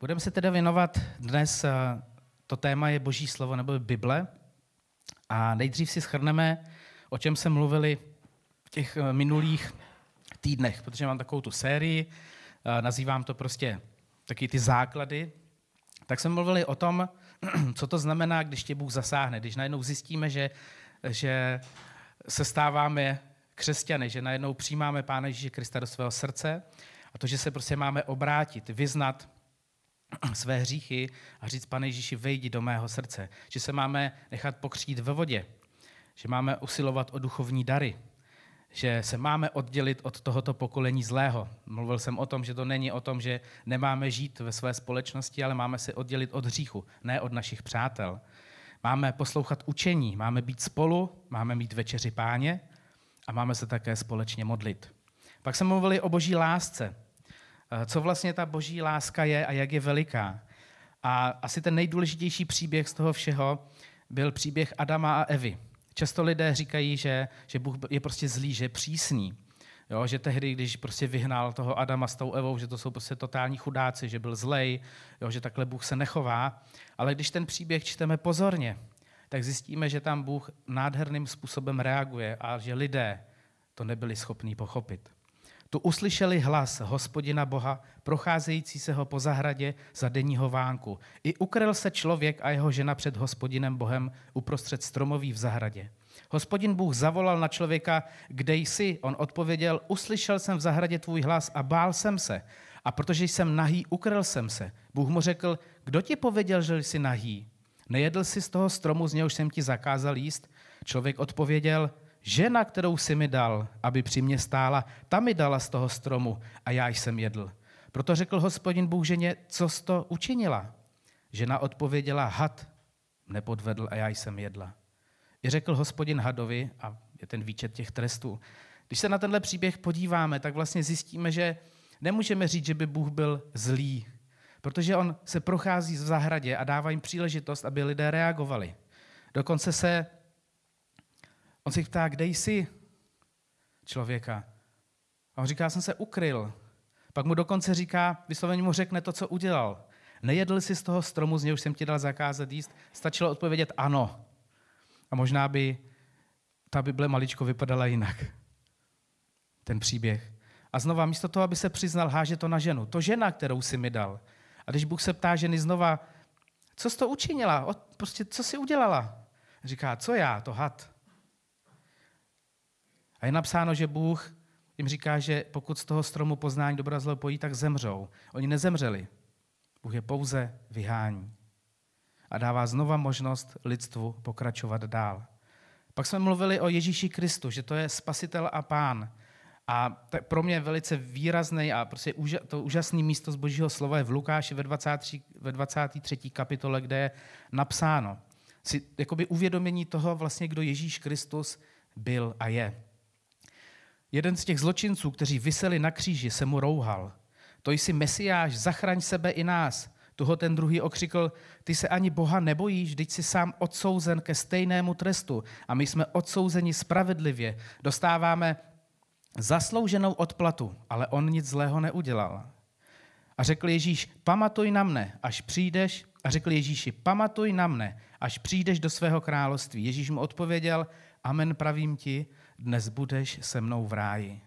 Budeme se teda věnovat dnes, eh, to téma je Boží slovo nebo Bible. A nejdřív si schrneme, o čem se mluvili v těch eh, minulých týdnech, protože mám takovou tu sérii, eh, nazývám to prostě taky ty základy. Tak jsme mluvili o tom, co to znamená, když tě Bůh zasáhne, když najednou zjistíme, že, že se stáváme křesťany, že najednou přijímáme Pána Ježíše Krista do svého srdce a to, že se prostě máme obrátit, vyznat své hříchy a říct, pane Ježíši, vejdi do mého srdce. Že se máme nechat pokřít ve vodě, že máme usilovat o duchovní dary, že se máme oddělit od tohoto pokolení zlého. Mluvil jsem o tom, že to není o tom, že nemáme žít ve své společnosti, ale máme se oddělit od hříchu, ne od našich přátel. Máme poslouchat učení, máme být spolu, máme mít večeři páně a máme se také společně modlit. Pak jsme mluvili o boží lásce, co vlastně ta boží láska je a jak je veliká. A asi ten nejdůležitější příběh z toho všeho byl příběh Adama a Evy. Často lidé říkají, že, že Bůh je prostě zlý, že je přísný. Jo, že tehdy, když prostě vyhnal toho Adama s tou Evou, že to jsou prostě totální chudáci, že byl zlej, jo, že takhle Bůh se nechová. Ale když ten příběh čteme pozorně, tak zjistíme, že tam Bůh nádherným způsobem reaguje a že lidé to nebyli schopní pochopit. Tu uslyšeli hlas hospodina Boha, procházející se ho po zahradě za denního vánku. I ukryl se člověk a jeho žena před hospodinem Bohem uprostřed stromoví v zahradě. Hospodin Bůh zavolal na člověka, kde jsi? On odpověděl, uslyšel jsem v zahradě tvůj hlas a bál jsem se. A protože jsem nahý, ukryl jsem se. Bůh mu řekl, kdo ti pověděl, že jsi nahý? Nejedl jsi z toho stromu, z něhož jsem ti zakázal jíst? Člověk odpověděl, Žena, kterou si mi dal, aby při mě stála, ta mi dala z toho stromu a já jsem jedl. Proto řekl hospodin Bůh ženě, co jsi to učinila? Žena odpověděla, had nepodvedl a já jsem jedla. I řekl hospodin hadovi, a je ten výčet těch trestů. Když se na tenhle příběh podíváme, tak vlastně zjistíme, že nemůžeme říct, že by Bůh byl zlý, protože on se prochází v zahradě a dává jim příležitost, aby lidé reagovali. Dokonce se On se ptá, kde jsi člověka? A on říká, jsem se ukryl. Pak mu dokonce říká, vysloveně mu řekne to, co udělal. Nejedl jsi z toho stromu, z něhož jsem ti dal zakázat jíst? Stačilo odpovědět ano. A možná by ta Bible maličko vypadala jinak. Ten příběh. A znova, místo toho, aby se přiznal, háže to na ženu. To žena, kterou si mi dal. A když Bůh se ptá ženy znova, co jsi to učinila? Prostě, co jsi udělala? Říká, co já? To had. A je napsáno, že Bůh jim říká, že pokud z toho stromu poznání dobra zlo pojí, tak zemřou. Oni nezemřeli. Bůh je pouze vyhání. A dává znova možnost lidstvu pokračovat dál. Pak jsme mluvili o Ježíši Kristu, že to je spasitel a pán. A pro mě velice výrazný a prostě to úžasné místo z božího slova je v Lukáši ve 23, ve 23. kapitole, kde je napsáno. Si jakoby uvědomění toho vlastně, kdo Ježíš Kristus byl a je. Jeden z těch zločinců, kteří vyseli na kříži, se mu rouhal. To jsi mesiáš, zachraň sebe i nás. Tuho ten druhý okřikl, ty se ani Boha nebojíš, teď jsi sám odsouzen ke stejnému trestu a my jsme odsouzeni spravedlivě. Dostáváme zaslouženou odplatu, ale on nic zlého neudělal. A řekl Ježíš, pamatuj na mne, až přijdeš. A řekl Ježíši, pamatuj na mne, až přijdeš do svého království. Ježíš mu odpověděl, amen pravím ti, dnes budeš se mnou v ráji.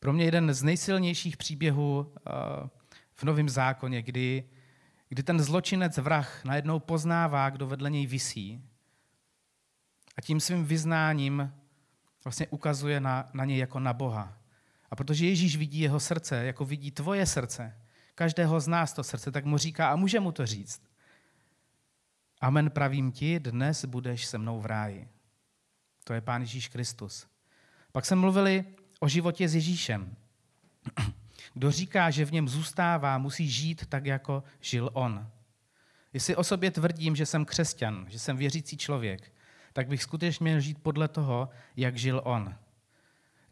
Pro mě jeden z nejsilnějších příběhů eh, v Novém zákoně, kdy, kdy ten zločinec vrah najednou poznává, kdo vedle něj visí. A tím svým vyznáním vlastně ukazuje na, na něj jako na Boha. A protože Ježíš vidí jeho srdce, jako vidí tvoje srdce, každého z nás to srdce, tak mu říká a může mu to říct. Amen pravím ti, dnes budeš se mnou v ráji. To je Pán Ježíš Kristus. Pak jsme mluvili o životě s Ježíšem. Kdo říká, že v něm zůstává, musí žít tak, jako žil on. Jestli o sobě tvrdím, že jsem křesťan, že jsem věřící člověk, tak bych skutečně měl žít podle toho, jak žil on.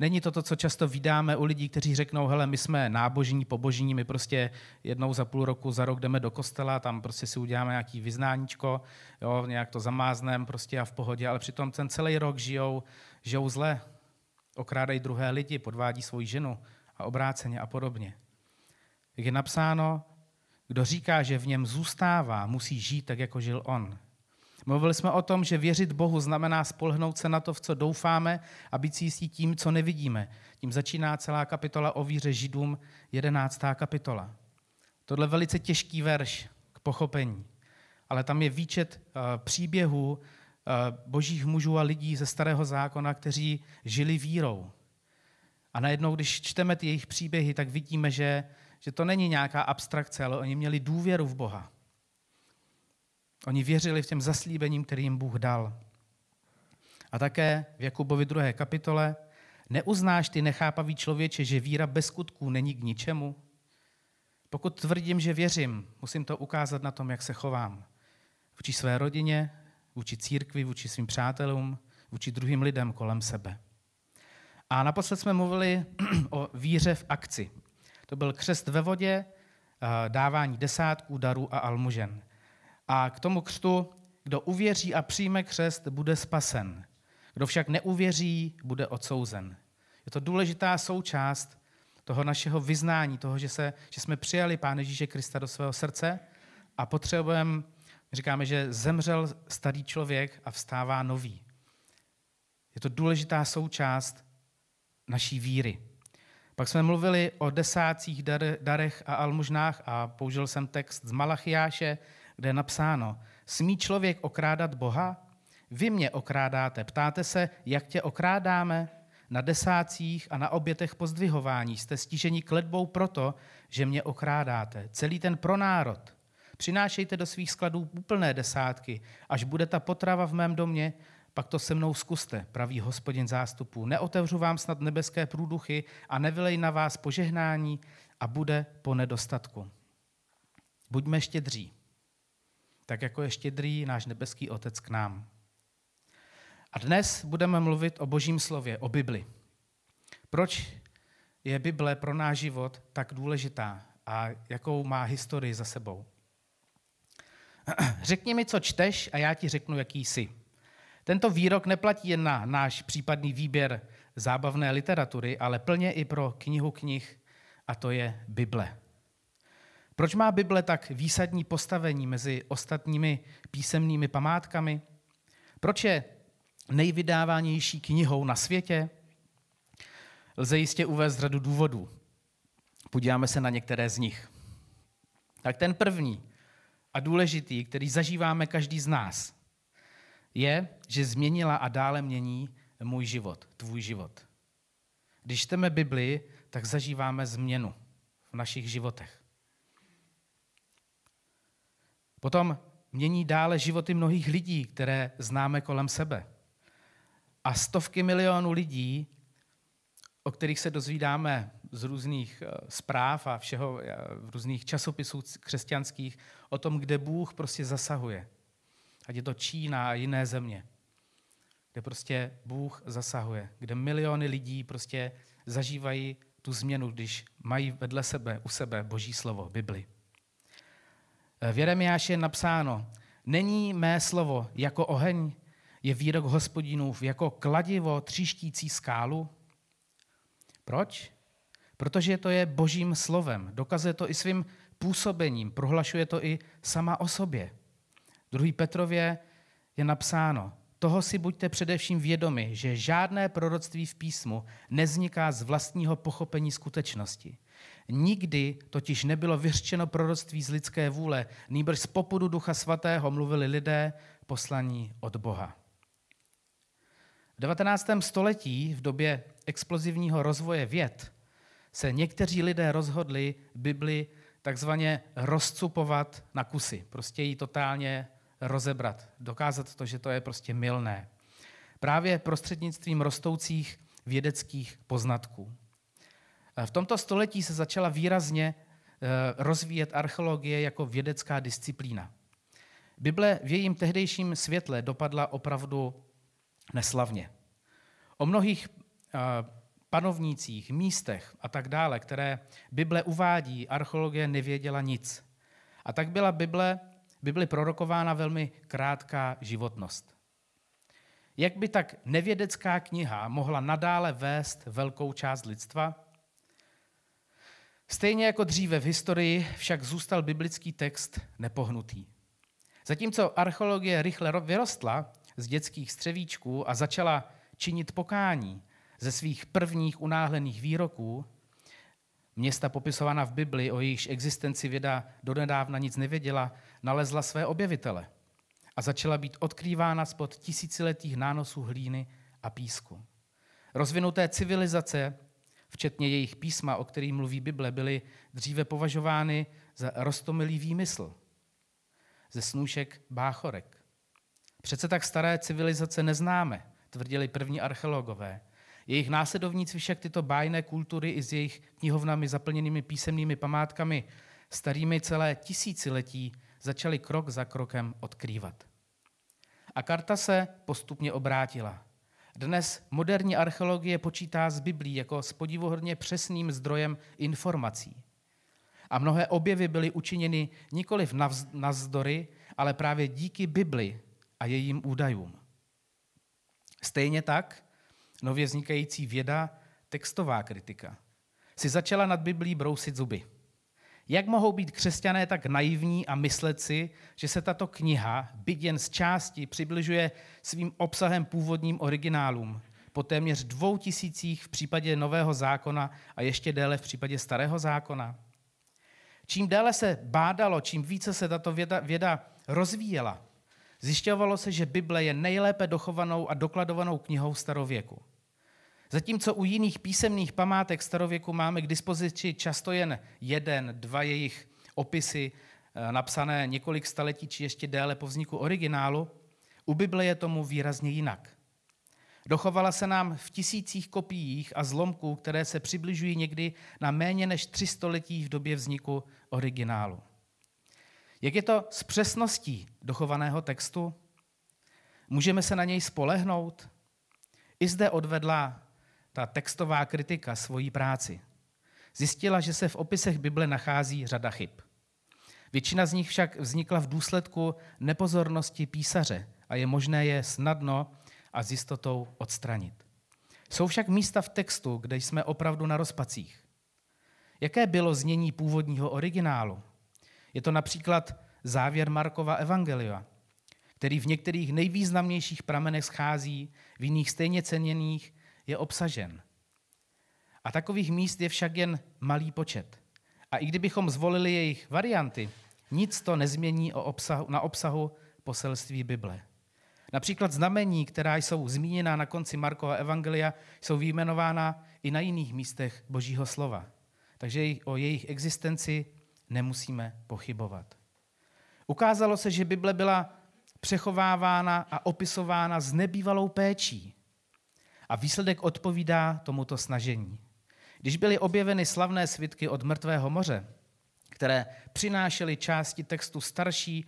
Není to to, co často vydáme u lidí, kteří řeknou, hele, my jsme nábožní, pobožní, my prostě jednou za půl roku, za rok jdeme do kostela, tam prostě si uděláme nějaký vyznáníčko, jo, nějak to zamáznem prostě a v pohodě, ale přitom ten celý rok žijou, žijou zle, okrádají druhé lidi, podvádí svoji ženu a obráceně a podobně. Jak je napsáno, Kdo říká, že v něm zůstává, musí žít tak, jako žil on. Mluvili jsme o tom, že věřit Bohu znamená spolhnout se na to, v co doufáme a být si jistí tím, co nevidíme. Tím začíná celá kapitola o víře Židům, jedenáctá kapitola. Tohle je velice těžký verš k pochopení, ale tam je výčet uh, příběhů uh, božích mužů a lidí ze starého zákona, kteří žili vírou. A najednou, když čteme ty jejich příběhy, tak vidíme, že, že to není nějaká abstrakce, ale oni měli důvěru v Boha. Oni věřili v těm zaslíbením, který jim Bůh dal. A také v Jakubovi 2. kapitole neuznáš ty nechápavý člověče, že víra bez skutků není k ničemu? Pokud tvrdím, že věřím, musím to ukázat na tom, jak se chovám. Vůči své rodině, vůči církvi, vůči svým přátelům, vůči druhým lidem kolem sebe. A naposled jsme mluvili o víře v akci. To byl křest ve vodě, dávání desátků, darů a almužen. A k tomu křtu, kdo uvěří a přijme křest, bude spasen. Kdo však neuvěří, bude odsouzen. Je to důležitá součást toho našeho vyznání, toho, že, se, že jsme přijali Pána Ježíše Krista do svého srdce a potřebujeme, říkáme, že zemřel starý člověk a vstává nový. Je to důležitá součást naší víry. Pak jsme mluvili o desátcích darech a almužnách a použil jsem text z Malachiáše, kde je napsáno, smí člověk okrádat Boha? Vy mě okrádáte. Ptáte se, jak tě okrádáme? Na desácích a na obětech pozdvihování jste stiženi kledbou proto, že mě okrádáte. Celý ten pronárod. Přinášejte do svých skladů úplné desátky. Až bude ta potrava v mém domě, pak to se mnou zkuste, praví hospodin zástupů. Neotevřu vám snad nebeské průduchy a nevylej na vás požehnání a bude po nedostatku. Buďme štědří tak jako je štědrý náš nebeský Otec k nám. A dnes budeme mluvit o Božím slově, o Bibli. Proč je Bible pro náš život tak důležitá a jakou má historii za sebou? Řekni mi, co čteš a já ti řeknu, jaký jsi. Tento výrok neplatí jen na náš případný výběr zábavné literatury, ale plně i pro knihu knih, a to je Bible. Proč má Bible tak výsadní postavení mezi ostatními písemnými památkami? Proč je nejvydávanější knihou na světě? Lze jistě uvést řadu důvodů. Podíváme se na některé z nich. Tak ten první a důležitý, který zažíváme každý z nás, je, že změnila a dále mění můj život, tvůj život. Když čteme Bibli, tak zažíváme změnu v našich životech. Potom mění dále životy mnohých lidí, které známe kolem sebe. A stovky milionů lidí, o kterých se dozvídáme z různých eh, zpráv a všeho, eh, v různých časopisů křesťanských, o tom, kde Bůh prostě zasahuje. Ať je to Čína a jiné země, kde prostě Bůh zasahuje, kde miliony lidí prostě zažívají tu změnu, když mají vedle sebe, u sebe Boží slovo, Bibli. V Jeremiáši je napsáno, není mé slovo jako oheň, je výrok hospodinův jako kladivo tříštící skálu. Proč? Protože to je božím slovem. Dokazuje to i svým působením. Prohlašuje to i sama o sobě. Druhý Petrově je napsáno, toho si buďte především vědomi, že žádné proroctví v písmu nezniká z vlastního pochopení skutečnosti. Nikdy totiž nebylo vyřčeno proroctví z lidské vůle, nýbrž z popudu Ducha Svatého mluvili lidé poslaní od Boha. V 19. století, v době explozivního rozvoje věd, se někteří lidé rozhodli Bibli takzvaně rozcupovat na kusy, prostě ji totálně rozebrat, dokázat to, že to je prostě milné. Právě prostřednictvím rostoucích vědeckých poznatků. V tomto století se začala výrazně eh, rozvíjet archeologie jako vědecká disciplína. Bible v jejím tehdejším světle dopadla opravdu neslavně. O mnohých eh, panovnících, místech a tak dále, které Bible uvádí, archeologie nevěděla nic. A tak byla Bible, Bible prorokována velmi krátká životnost. Jak by tak nevědecká kniha mohla nadále vést velkou část lidstva? Stejně jako dříve v historii však zůstal biblický text nepohnutý. Zatímco archeologie rychle vyrostla z dětských střevíčků a začala činit pokání ze svých prvních unáhlených výroků, města popisovaná v Bibli, o jejichž existenci věda donedávna nic nevěděla, nalezla své objevitele a začala být odkrývána spod tisíciletých nánosů hlíny a písku. Rozvinuté civilizace, včetně jejich písma, o kterých mluví Bible, byly dříve považovány za rostomilý výmysl ze snůšek báchorek. Přece tak staré civilizace neznáme, tvrdili první archeologové. Jejich následovníci však tyto bájné kultury i s jejich knihovnami zaplněnými písemnými památkami starými celé tisíciletí začali krok za krokem odkrývat. A karta se postupně obrátila. Dnes moderní archeologie počítá s Biblí jako s podivuhodně přesným zdrojem informací. A mnohé objevy byly učiněny nikoliv navzdory, ale právě díky Bibli a jejím údajům. Stejně tak nově vznikající věda, textová kritika, si začala nad Biblí brousit zuby. Jak mohou být křesťané tak naivní a myslet si, že se tato kniha, byť jen z části, přibližuje svým obsahem původním originálům, po téměř dvou tisících v případě Nového zákona a ještě déle v případě Starého zákona? Čím déle se bádalo, čím více se tato věda, věda rozvíjela, zjišťovalo se, že Bible je nejlépe dochovanou a dokladovanou knihou starověku. Zatímco u jiných písemných památek starověku máme k dispozici často jen jeden, dva jejich opisy eh, napsané několik staletí či ještě déle po vzniku originálu, u Bible je tomu výrazně jinak. Dochovala se nám v tisících kopiích a zlomků, které se přibližují někdy na méně než tři století v době vzniku originálu. Jak je to s přesností dochovaného textu? Můžeme se na něj spolehnout? I zde odvedla ta textová kritika svojí práci. Zjistila, že se v opisech Bible nachází řada chyb. Většina z nich však vznikla v důsledku nepozornosti písaře a je možné je snadno a s jistotou odstranit. Jsou však místa v textu, kde jsme opravdu na rozpacích. Jaké bylo znění původního originálu? Je to například závěr Markova Evangelia, který v některých nejvýznamnějších pramenech schází, v jiných stejně ceněných je obsažen. A takových míst je však jen malý počet. A i kdybychom zvolili jejich varianty, nic to nezmění o obsahu, na obsahu poselství Bible. Například znamení, která jsou zmíněna na konci Markova evangelia, jsou vyjmenována i na jiných místech Božího slova. Takže o jejich existenci nemusíme pochybovat. Ukázalo se, že Bible byla přechovávána a opisována s nebývalou péčí. A výsledek odpovídá tomuto snažení. Když byly objeveny slavné svitky od mrtvého moře, které přinášely části textu starší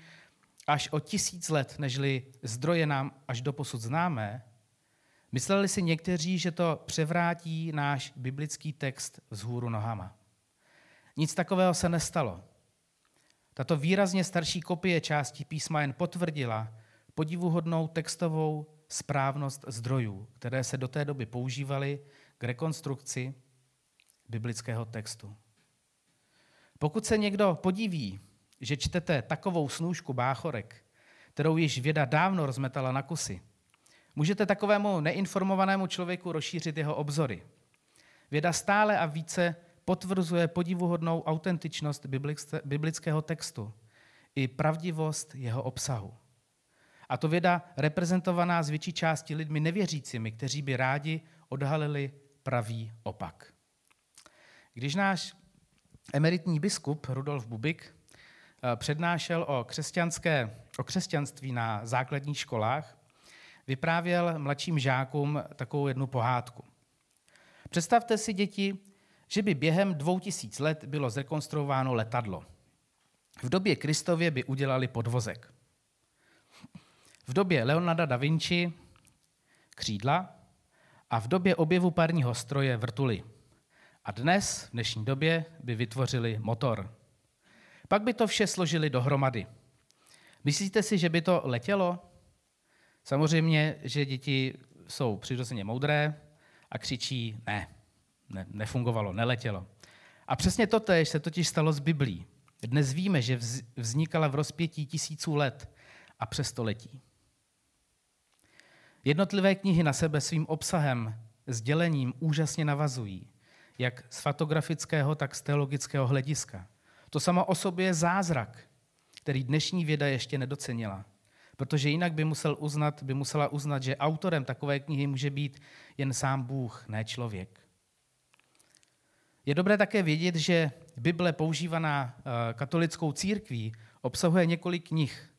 až o tisíc let, nežli zdroje nám až do posud známé, mysleli si někteří, že to převrátí náš biblický text vzhůru nohama. Nic takového se nestalo. Tato výrazně starší kopie části písma jen potvrdila podivuhodnou textovou správnost zdrojů, které se do té doby používaly k rekonstrukci biblického textu. Pokud se někdo podiví, že čtete takovou snůžku báchorek, kterou již věda dávno rozmetala na kusy, můžete takovému neinformovanému člověku rozšířit jeho obzory. Věda stále a více potvrzuje podivuhodnou autentičnost biblického textu i pravdivost jeho obsahu. A to věda reprezentovaná z větší části lidmi nevěřícími, kteří by rádi odhalili pravý opak. Když náš emeritní biskup Rudolf Bubik eh, přednášel o, křesťanské, o křesťanství na základních školách, vyprávěl mladším žákům takovou jednu pohádku. Představte si, děti, že by během dvou tisíc let bylo zrekonstruováno letadlo. V době Kristově by udělali podvozek. V době Leonarda da Vinci křídla a v době objevu parního stroje vrtuly. A dnes, v dnešní době, by vytvořili motor. Pak by to vše složili dohromady. Myslíte si, že by to letělo? Samozřejmě, že děti jsou přirozeně moudré a křičí ne, ne nefungovalo, neletělo. A přesně to se totiž stalo s Biblí. Dnes víme, že vznikala v rozpětí tisíců let a přes století. Jednotlivé knihy na sebe svým obsahem, sdělením úžasně navazují, jak z fotografického, tak z teologického hlediska. To samo o sobě je zázrak, který dnešní věda ještě nedocenila. Protože jinak by, musel uznat, by musela uznat, že autorem takové knihy může být jen sám Bůh, ne člověk. Je dobré také vědět, že Bible používaná eh, katolickou církví obsahuje několik knih,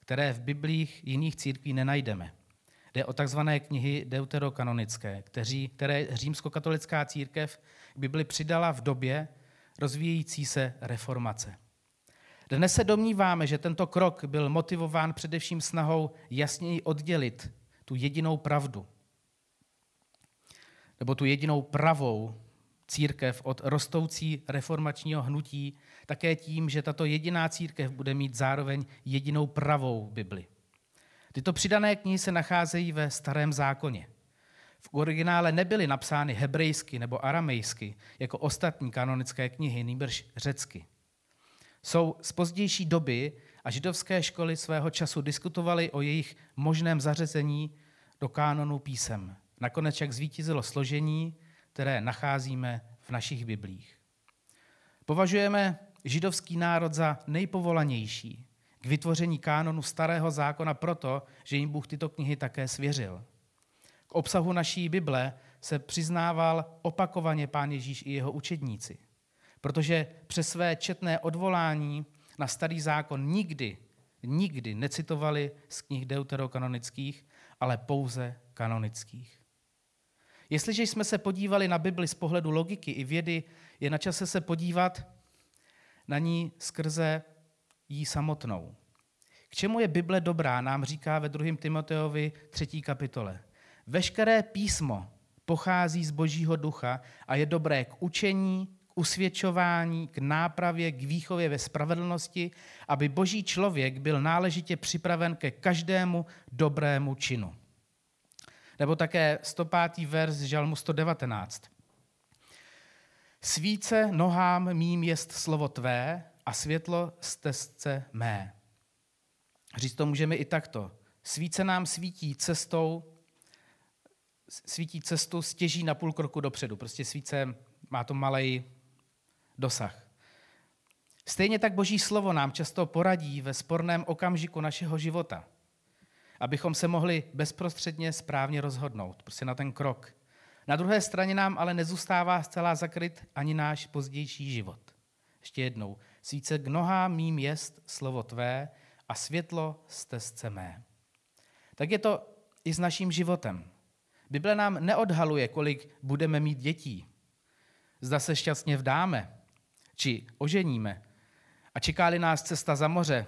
které v Biblích jiných církví nenajdeme. Jde o takzvané knihy deuterokanonické, kteří, které římskokatolická církev k Bibli přidala v době rozvíjející se reformace. Dnes se domníváme, že tento krok byl motivován především snahou jasněji oddělit tu jedinou pravdu, nebo tu jedinou pravou církev od rostoucí reformačního hnutí, také tím, že tato jediná církev bude mít zároveň jedinou pravou Bibli. Tyto přidané knihy se nacházejí ve starém zákoně. V originále nebyly napsány hebrejsky nebo aramejsky, jako ostatní kanonické knihy, nýbrž řecky. Jsou z pozdější doby a židovské školy svého času diskutovaly o jejich možném zařazení do kánonu písem. Nakonec však zvítězilo složení, které nacházíme v našich biblích. Považujeme židovský národ za nejpovolanější k vytvoření kánonu starého zákona proto, že jim Bůh tyto knihy také svěřil. K obsahu naší Bible se přiznával opakovaně pán Ježíš i jeho učedníci, protože přes své četné odvolání na starý zákon nikdy, nikdy necitovali z knih deuterokanonických, ale pouze kanonických. Jestliže jsme se podívali na Bibli z pohledu logiky i vědy, je na čase se podívat na ní skrze jí samotnou. K čemu je Bible dobrá, nám říká ve 2. Timoteovi 3. kapitole. Veškeré písmo pochází z Božího ducha a je dobré k učení, k usvědčování, k nápravě, k výchově ve spravedlnosti, aby Boží člověk byl náležitě připraven ke každému dobrému činu. Nebo také 105. verš Žalmu 119. Svíce nohám mým jest slovo tvé a světlo stezce mé. Říct to můžeme i takto. Svíce nám svítí cestou, svítí cestu stěží na půl kroku dopředu. Prostě svíce má to malý dosah. Stejně tak Boží slovo nám často poradí ve sporném okamžiku našeho života – abychom se mohli bezprostředně správně rozhodnout, prostě na ten krok. Na druhé straně nám ale nezůstává zcela zakryt ani náš pozdější život. Ještě jednou. Svíce k nohám mým jest slovo tvé a světlo stezce mé. Tak je to i s naším životem. Bible nám neodhaluje, kolik budeme mít dětí. Zda se šťastně vdáme, či oženíme. A čeká-li nás cesta za moře,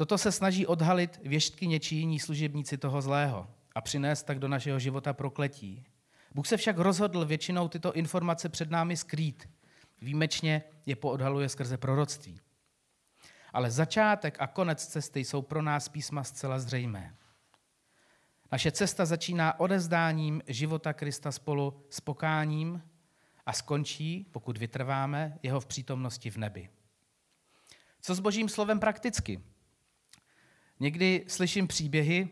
Toto se snaží odhalit věštky něčí jiní služebníci toho zlého a přinést tak do našeho života prokletí. Bůh se však rozhodl většinou tyto informace před námi skrýt. Výjimečně je poodhaluje skrze proroctví. Ale začátek a konec cesty jsou pro nás písma zcela zřejmé. Naše cesta začíná odezdáním života Krista spolu s pokáním a skončí, pokud vytrváme, jeho v přítomnosti v nebi. Co s božím slovem prakticky? Někdy slyším příběhy,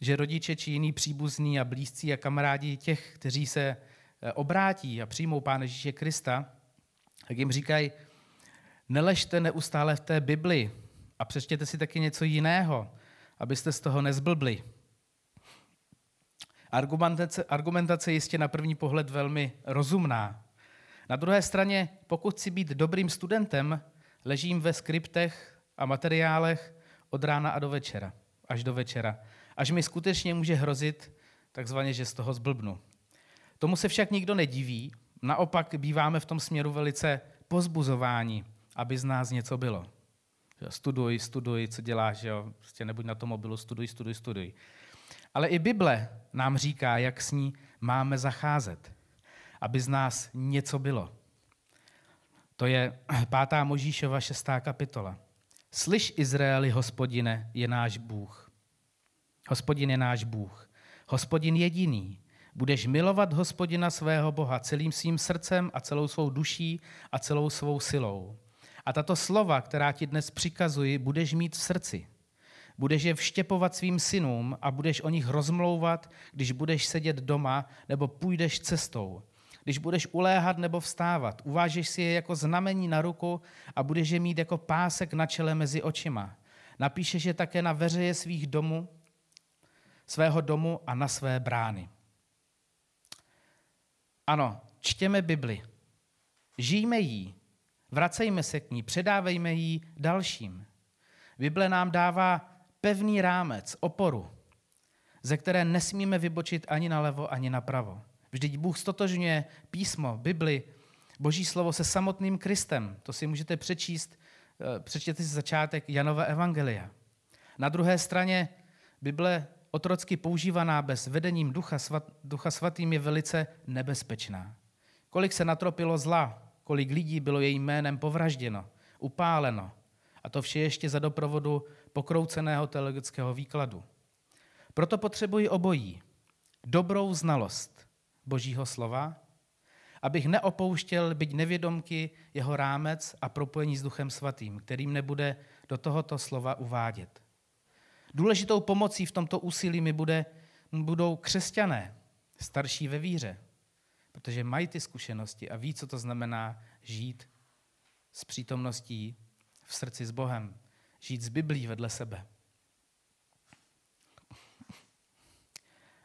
že rodiče či jiný příbuzní a blízcí a kamarádi těch, kteří se eh, obrátí a přijmou Pána Ježíše Krista, tak jim říkají, neležte neustále v té Bibli a přečtěte si taky něco jiného, abyste z toho nezblbli. Argumentace, argumentace je jistě na první pohled velmi rozumná. Na druhé straně, pokud chci být dobrým studentem, ležím ve skriptech a materiálech, od rána a do večera, až do večera. Až mi skutečně může hrozit, takzvaně, že z toho zblbnu. Tomu se však nikdo nediví, naopak býváme v tom směru velice pozbuzováni, aby z nás něco bylo. Studuj, studuj, co děláš, jo? Prostě nebuď na tom mobilu, studuj, studuj, studuj. Ale i Bible nám říká, jak s ní máme zacházet, aby z nás něco bylo. To je 5. Možíšova 6. kapitola. Slyš, Izraeli, hospodine je náš Bůh. Hospodin je náš Bůh. Hospodin jediný. Budeš milovat hospodina svého Boha celým svým srdcem a celou svou duší a celou svou silou. A tato slova, která ti dnes přikazuji, budeš mít v srdci. Budeš je vštěpovat svým synům a budeš o nich rozmlouvat, když budeš sedět doma nebo půjdeš cestou. Když budeš uléhat nebo vstávat, uvážeš si je jako znamení na ruku a budeš je mít jako pásek na čele mezi očima. Napíšeš je také na veřeje svých domů, svého domu a na své brány. Ano, čtěme Bibli, žijme jí, vracejme se k ní, předávejme ji dalším. Bible nám dává pevný rámec, oporu, ze které nesmíme vybočit ani nalevo, ani napravo. Vždyť Bůh stotožňuje písmo, Bibli, Boží slovo se samotným Kristem. To si můžete přečíst, eh, přečtěte si začátek Janova Evangelia. Na druhé straně Bible otrocky používaná bez vedením ducha, svat, ducha svatým je velice nebezpečná. Kolik se natropilo zla, kolik lidí bylo jejím jménem povražděno, upáleno. A to vše ještě za doprovodu pokrouceného teologického výkladu. Proto potřebuji obojí. Dobrou znalost Božího slova, abych neopouštěl byť nevědomky jeho rámec a propojení s Duchem Svatým, kterým nebude do tohoto slova uvádět. Důležitou pomocí v tomto úsilí mi bude, budou křesťané, starší ve víře, protože mají ty zkušenosti a ví, co to znamená žít s přítomností v srdci s Bohem, žít s Biblí vedle sebe.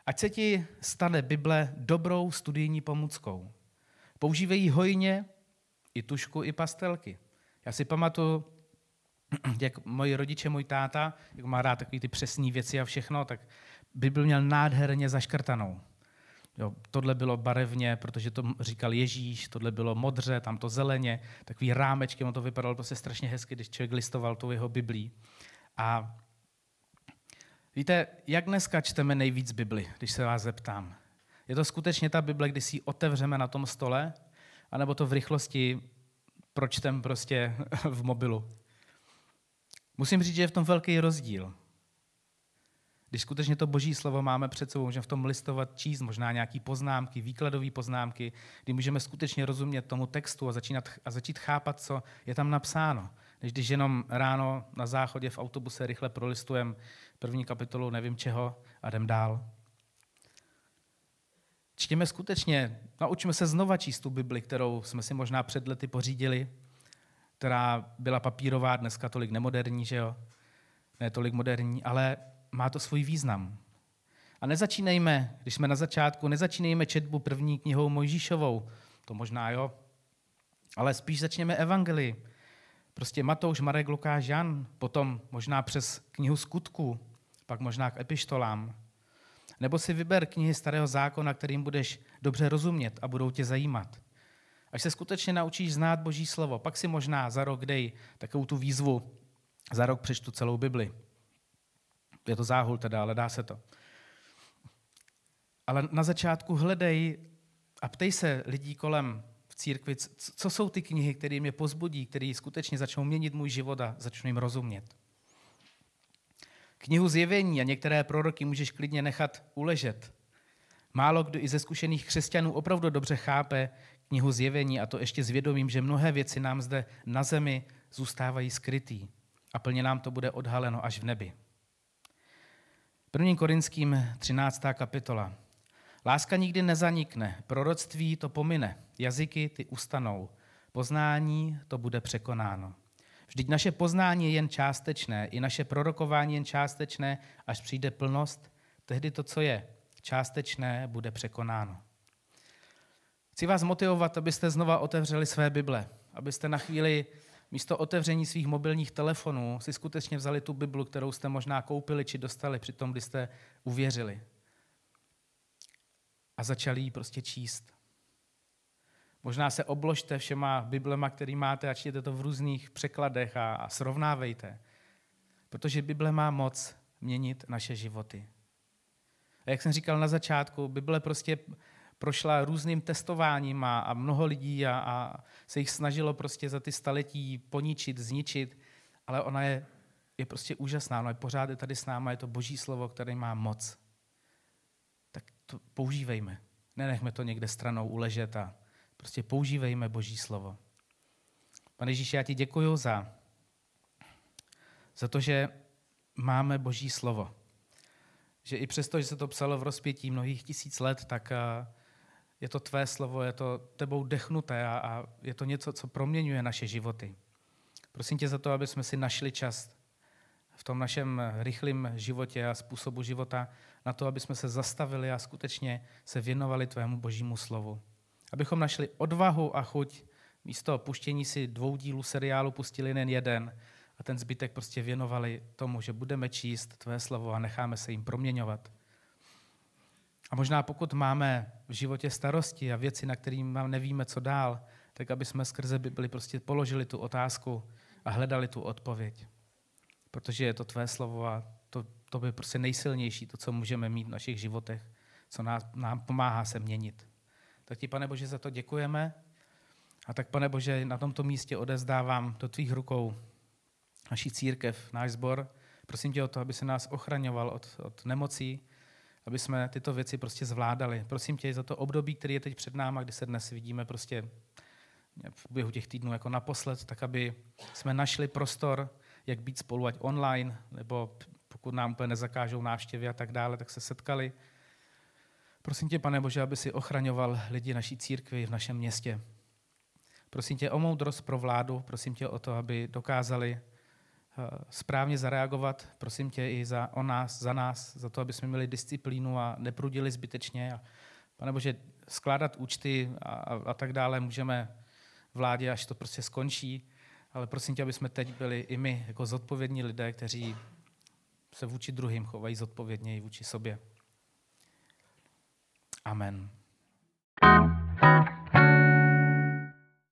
Ať se ti stane Bible dobrou studijní pomůckou. Používej ji hojně, i tušku, i pastelky. Já si pamatuju, jak moji rodiče, můj táta, jak má rád takové ty přesné věci a všechno, tak Bible měl nádherně zaškrtanou. Jo, tohle bylo barevně, protože to říkal Ježíš, tohle bylo modře, tam to zeleně, takový rámečky, on to vypadalo prostě strašně hezky, když člověk listoval tu jeho Biblí. A víte, jak dneska čteme nejvíc Bibli, když se vás zeptám? Je to skutečně ta Bible, kdy si ji otevřeme na tom stole, anebo to v rychlosti pročtem prostě v mobilu? Musím říct, že je v tom velký rozdíl. Když skutečně to boží slovo máme před sebou, můžeme v tom listovat, číst možná nějaké poznámky, výkladové poznámky, kdy můžeme skutečně rozumět tomu textu a, začínat, a začít chápat, co je tam napsáno. Než když jenom ráno na záchodě v autobuse rychle prolistujeme první kapitolu nevím čeho a jdem dál. Čtěme skutečně, naučíme se znova číst tu Bibli, kterou jsme si možná před lety pořídili, která byla papírová, dneska tolik nemoderní, že jo? Ne tolik moderní, ale má to svůj význam. A nezačínejme, když jsme na začátku, nezačínejme četbu první knihou Mojžíšovou, to možná jo, ale spíš začněme evangelii. Prostě Matouš, Marek, Lukáš, Jan, potom možná přes knihu skutků, pak možná k epištolám. Nebo si vyber knihy Starého zákona, kterým budeš dobře rozumět a budou tě zajímat. Až se skutečně naučíš znát Boží slovo, pak si možná za rok dej takovou tu výzvu, za rok přečtu celou Bibli. Je to záhul teda, ale dá se to. Ale na začátku hledej a ptej se lidí kolem v církvi, co jsou ty knihy, které mě pozbudí, které skutečně začnou měnit můj život a začnu jim rozumět. Knihu zjevení a některé proroky můžeš klidně nechat uležet. Málo kdo i ze zkušených křesťanů opravdu dobře chápe knihu zjevení a to ještě s vědomím, že mnohé věci nám zde na zemi zůstávají skrytý a plně nám to bude odhaleno až v nebi. 1. Korinským 13. kapitola. Láska nikdy nezanikne, proroctví to pomine, jazyky ty ustanou, poznání to bude překonáno. Vždyť naše poznání je jen částečné, i naše prorokování jen částečné, až přijde plnost, tehdy to, co je částečné, bude překonáno. Chci vás motivovat, abyste znova otevřeli své Bible, abyste na chvíli místo otevření svých mobilních telefonů si skutečně vzali tu Biblu, kterou jste možná koupili či dostali při tom, kdy jste uvěřili. A začali ji prostě číst. Možná se obložte všema Biblema, který máte a čtěte to v různých překladech a, a srovnávejte. Protože Bible má moc měnit naše životy. A jak jsem říkal na začátku, Bible prostě prošla různým testováním a, a mnoho lidí a, a se jich snažilo prostě za ty staletí poničit, zničit, ale ona je, je prostě úžasná, ona je pořád je tady s náma, je to boží slovo, které má moc. Tak to používejme. Nenechme to někde stranou uležet a prostě používejme Boží slovo. Pane Ježíši, já ti děkuji za, za to, že máme Boží slovo. Že i přesto, že se to psalo v rozpětí mnohých tisíc let, tak je to tvé slovo, je to tebou dechnuté a, a je to něco, co proměňuje naše životy. Prosím tě za to, aby jsme si našli čas v tom našem rychlém životě a způsobu života na to, aby jsme se zastavili a skutečně se věnovali tvému božímu slovu. Abychom našli odvahu a chuť místo puštění si dvou dílů seriálu pustili jen jeden a ten zbytek prostě věnovali tomu, že budeme číst tvé slovo a necháme se jim proměňovat. A možná pokud máme v životě starosti a věci, na kterým nevíme, co dál, tak aby jsme skrze Bibli prostě položili tu otázku a hledali tu odpověď. Protože je to tvé slovo a to, to by prostě nejsilnější, to, co můžeme mít v našich životech, co nás, nám pomáhá se měnit. Tak ti, pane Bože, za to děkujeme. A tak, pane Bože, na tomto místě odezdávám do tvých rukou naší církev, náš sbor. Prosím tě o to, aby se nás ochraňoval od, od nemocí, aby jsme tyto věci prostě zvládali. Prosím tě za to období, který je teď před náma, kdy se dnes vidíme prostě v běhu těch týdnů jako naposled, tak aby jsme našli prostor, jak být spolu, ať online, nebo pokud nám úplně nezakážou návštěvy a tak dále, tak se setkali. Prosím tě, pane Bože, aby si ochraňoval lidi naší církvi v našem městě. Prosím tě o moudrost pro vládu, prosím tě o to, aby dokázali správně zareagovat. Prosím tě i za, o nás, za nás, za to, aby jsme měli disciplínu a neprudili zbytečně. A, pane Bože, skládat účty a, a, a tak dále můžeme vládě, až to prostě skončí. Ale prosím tě, aby jsme teď byli i my jako zodpovědní lidé, kteří se vůči druhým chovají zodpovědněji vůči sobě. Amen. thank you